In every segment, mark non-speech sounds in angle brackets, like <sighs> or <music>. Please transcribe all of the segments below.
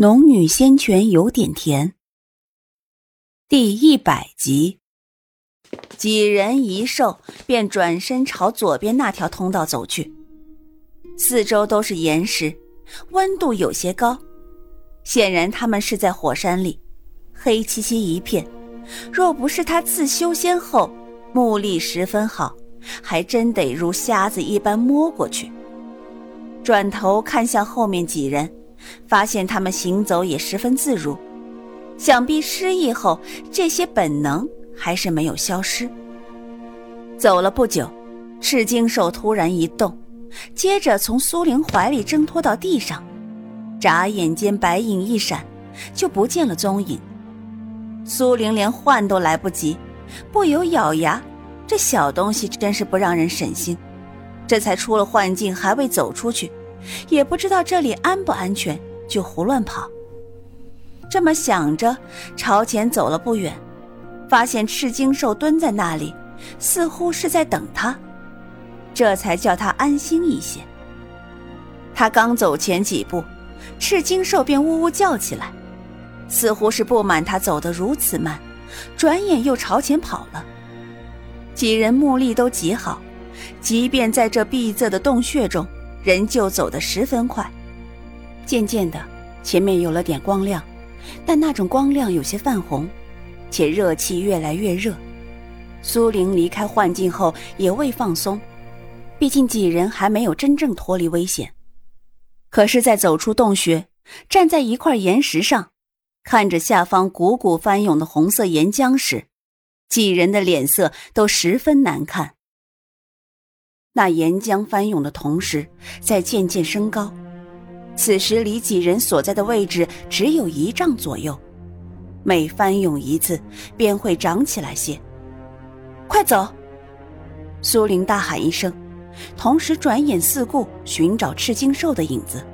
农女仙泉有点甜。第一百集，几人一兽便转身朝左边那条通道走去。四周都是岩石，温度有些高，显然他们是在火山里，黑漆漆一片。若不是他自修仙后目力十分好，还真得如瞎子一般摸过去。转头看向后面几人。发现他们行走也十分自如，想必失忆后这些本能还是没有消失。走了不久，赤金兽突然一动，接着从苏玲怀里挣脱到地上，眨眼间白影一闪，就不见了踪影。苏玲连唤都来不及，不由咬牙：这小东西真是不让人省心。这才出了幻境，还未走出去。也不知道这里安不安全，就胡乱跑。这么想着，朝前走了不远，发现赤金兽蹲在那里，似乎是在等他，这才叫他安心一些。他刚走前几步，赤金兽便呜呜叫起来，似乎是不满他走得如此慢，转眼又朝前跑了。几人目力都极好，即便在这闭塞的洞穴中。人就走得十分快，渐渐的，前面有了点光亮，但那种光亮有些泛红，且热气越来越热。苏玲离开幻境后也未放松，毕竟几人还没有真正脱离危险。可是，在走出洞穴，站在一块岩石上，看着下方汩汩翻涌的红色岩浆时，几人的脸色都十分难看。那岩浆翻涌的同时，在渐渐升高。此时离几人所在的位置只有一丈左右，每翻涌一次，便会长起来些。快走！苏玲大喊一声，同时转眼四顾，寻找赤金兽的影子。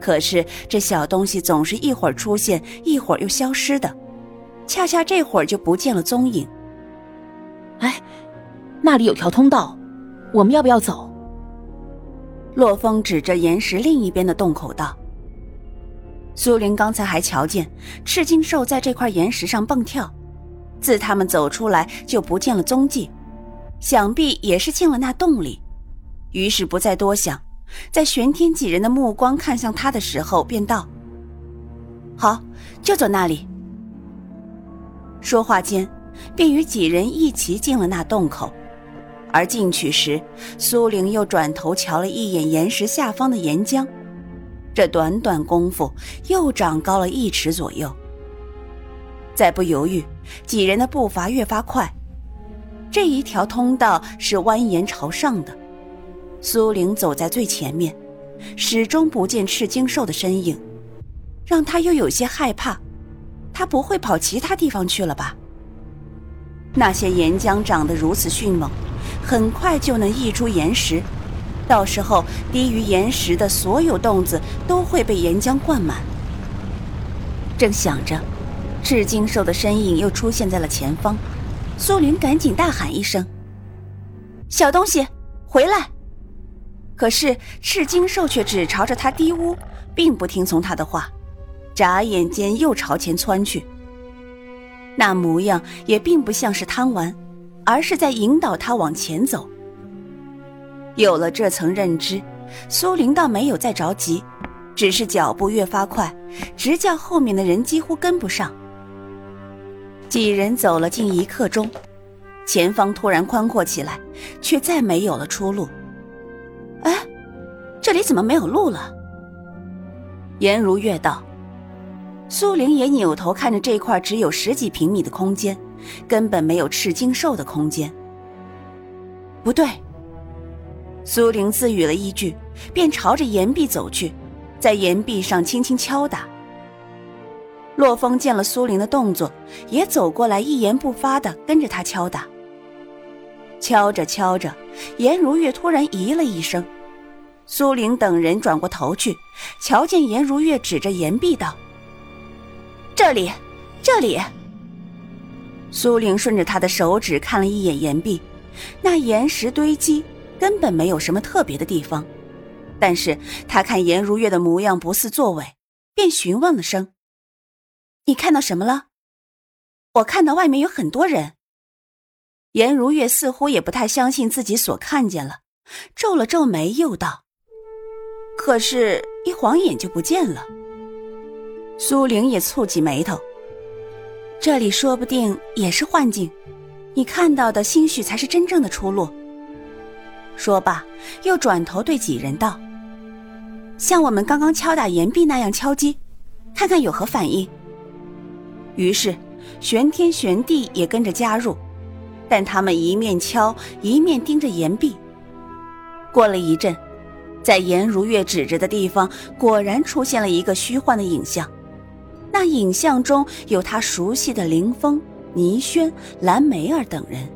可是这小东西总是一会儿出现，一会儿又消失的，恰恰这会儿就不见了踪影。哎，那里有条通道。我们要不要走？洛风指着岩石另一边的洞口道：“苏玲刚才还瞧见赤金兽在这块岩石上蹦跳，自他们走出来就不见了踪迹，想必也是进了那洞里。于是不再多想，在玄天几人的目光看向他的时候，便道：‘好，就走那里。’说话间，便与几人一齐进了那洞口。”而进去时，苏玲又转头瞧了一眼岩石下方的岩浆，这短短功夫又长高了一尺左右。再不犹豫，几人的步伐越发快。这一条通道是蜿蜒朝上的，苏玲走在最前面，始终不见赤金兽的身影，让他又有些害怕。他不会跑其他地方去了吧？那些岩浆长得如此迅猛。很快就能溢出岩石，到时候低于岩石的所有洞子都会被岩浆灌满。正想着，赤金兽的身影又出现在了前方，苏玲赶紧大喊一声：“小东西，回来！”可是赤金兽却只朝着他低呜，并不听从他的话，眨眼间又朝前窜去。那模样也并不像是贪玩。而是在引导他往前走。有了这层认知，苏玲倒没有再着急，只是脚步越发快，直叫后面的人几乎跟不上。几人走了近一刻钟，前方突然宽阔起来，却再没有了出路。哎，这里怎么没有路了？颜如月道。苏玲也扭头看着这块只有十几平米的空间。根本没有赤金兽的空间。不对，苏玲自语了一句，便朝着岩壁走去，在岩壁上轻轻敲打。洛风见了苏玲的动作，也走过来，一言不发的跟着他敲打。敲着敲着，颜如月突然咦了一声，苏玲等人转过头去，瞧见颜如月指着岩壁道：“这里，这里。”苏玲顺着他的手指看了一眼岩壁，那岩石堆积根本没有什么特别的地方，但是他看颜如月的模样不似作伪，便询问了声：“你看到什么了？”我看到外面有很多人。颜如月似乎也不太相信自己所看见了，皱了皱眉，又道：“可是，一晃眼就不见了。”苏玲也蹙起眉头：“这里说不定也是幻境，你看到的兴许才是真正的出路。”说罢，又转头对几人道：“像我们刚刚敲打岩壁那样敲击，看看有何反应。”于是，玄天玄地也跟着加入。但他们一面敲，一面盯着岩壁。过了一阵，在颜如月指着的地方，果然出现了一个虚幻的影像。那影像中有他熟悉的林峰、倪轩、蓝梅儿等人。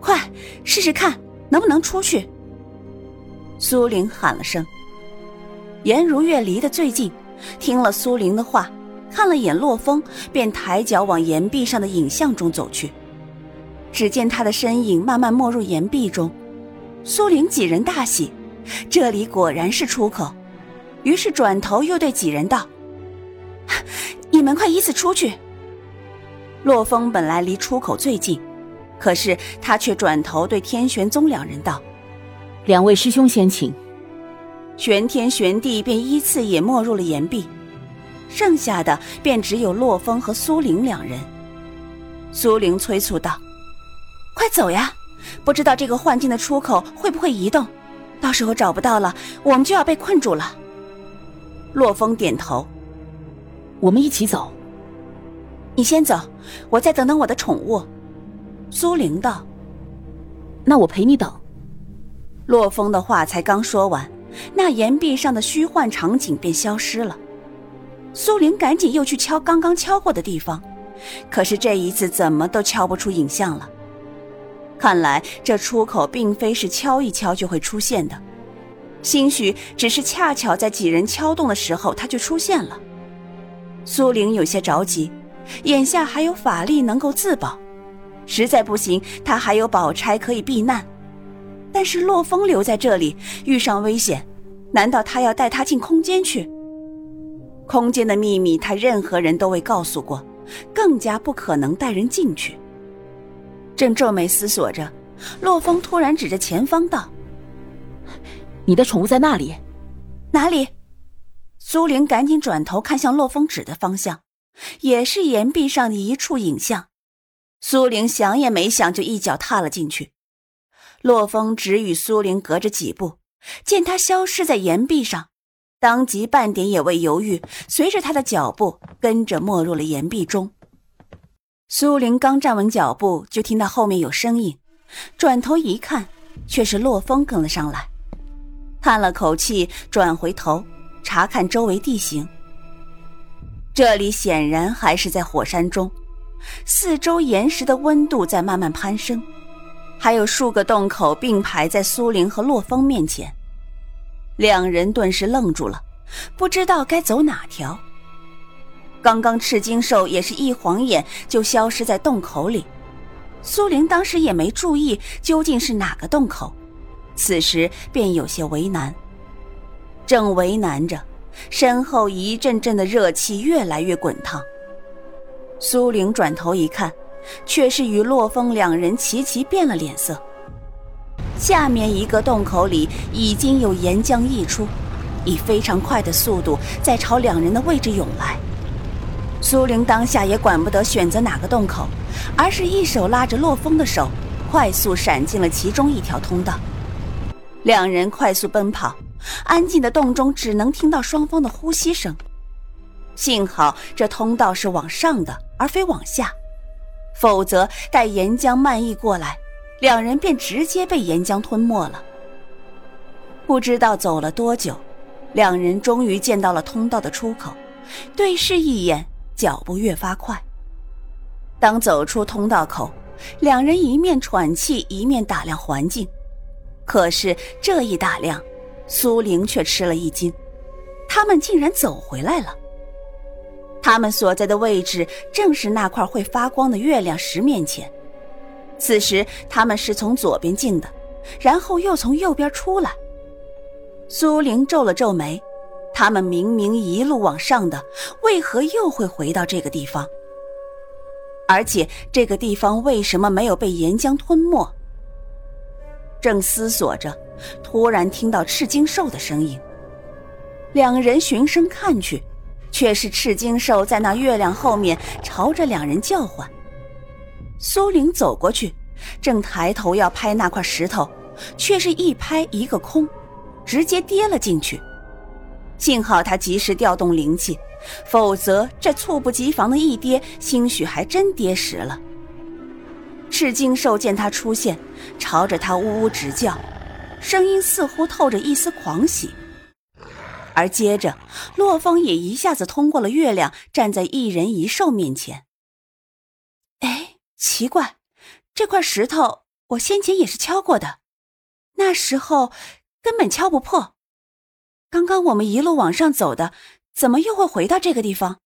快，试试看能不能出去！苏玲喊了声。颜如月离得最近，听了苏玲的话，看了眼洛风，便抬脚往岩壁上的影像中走去。只见他的身影慢慢没入岩壁中，苏玲几人大喜，这里果然是出口，于是转头又对几人道：“ <sighs> 你们快依次出去。”洛风本来离出口最近，可是他却转头对天玄宗两人道：“两位师兄先请。”玄天玄地便依次也没入了岩壁，剩下的便只有洛风和苏玲两人。苏玲催促道。快走呀！不知道这个幻境的出口会不会移动，到时候找不到了，我们就要被困住了。洛风点头，我们一起走。你先走，我再等等我的宠物。苏玲道：“那我陪你等。”洛风的话才刚说完，那岩壁上的虚幻场景便消失了。苏玲赶紧又去敲刚刚敲过的地方，可是这一次怎么都敲不出影像了。看来这出口并非是敲一敲就会出现的，兴许只是恰巧在几人敲动的时候，它就出现了。苏玲有些着急，眼下还有法力能够自保，实在不行，她还有宝钗可以避难。但是洛风留在这里，遇上危险，难道他要带他进空间去？空间的秘密，他任何人都未告诉过，更加不可能带人进去。正皱眉思索着，洛风突然指着前方道：“你的宠物在那里？哪里？”苏玲赶紧转头看向洛风指的方向，也是岩壁上的一处影像。苏玲想也没想，就一脚踏了进去。洛风只与苏玲隔着几步，见他消失在岩壁上，当即半点也未犹豫，随着他的脚步跟着没入了岩壁中。苏玲刚站稳脚步，就听到后面有声音，转头一看，却是洛风跟了上来。叹了口气，转回头查看周围地形。这里显然还是在火山中，四周岩石的温度在慢慢攀升，还有数个洞口并排在苏玲和洛风面前。两人顿时愣住了，不知道该走哪条。刚刚赤金兽也是一晃眼就消失在洞口里，苏玲当时也没注意究竟是哪个洞口，此时便有些为难。正为难着，身后一阵阵的热气越来越滚烫。苏玲转头一看，却是与洛风两人齐齐变了脸色。下面一个洞口里已经有岩浆溢出，以非常快的速度在朝两人的位置涌来。苏玲当下也管不得选择哪个洞口，而是一手拉着洛风的手，快速闪进了其中一条通道。两人快速奔跑，安静的洞中只能听到双方的呼吸声。幸好这通道是往上的，而非往下，否则待岩浆漫溢过来，两人便直接被岩浆吞没了。不知道走了多久，两人终于见到了通道的出口，对视一眼。脚步越发快。当走出通道口，两人一面喘气，一面打量环境。可是这一打量，苏玲却吃了一惊，他们竟然走回来了。他们所在的位置正是那块会发光的月亮石面前。此时他们是从左边进的，然后又从右边出来。苏玲皱了皱眉，他们明明一路往上的，为何又会回到这个地方？而且这个地方为什么没有被岩浆吞没？正思索着，突然听到赤金兽的声音。两人循声看去，却是赤金兽在那月亮后面朝着两人叫唤。苏玲走过去，正抬头要拍那块石头，却是一拍一个空，直接跌了进去。幸好他及时调动灵气，否则这猝不及防的一跌，兴许还真跌实了。赤金兽见他出现，朝着他呜呜直叫，声音似乎透着一丝狂喜。而接着，洛风也一下子通过了月亮，站在一人一兽面前。哎，奇怪，这块石头我先前也是敲过的，那时候根本敲不破。刚刚我们一路往上走的，怎么又会回到这个地方？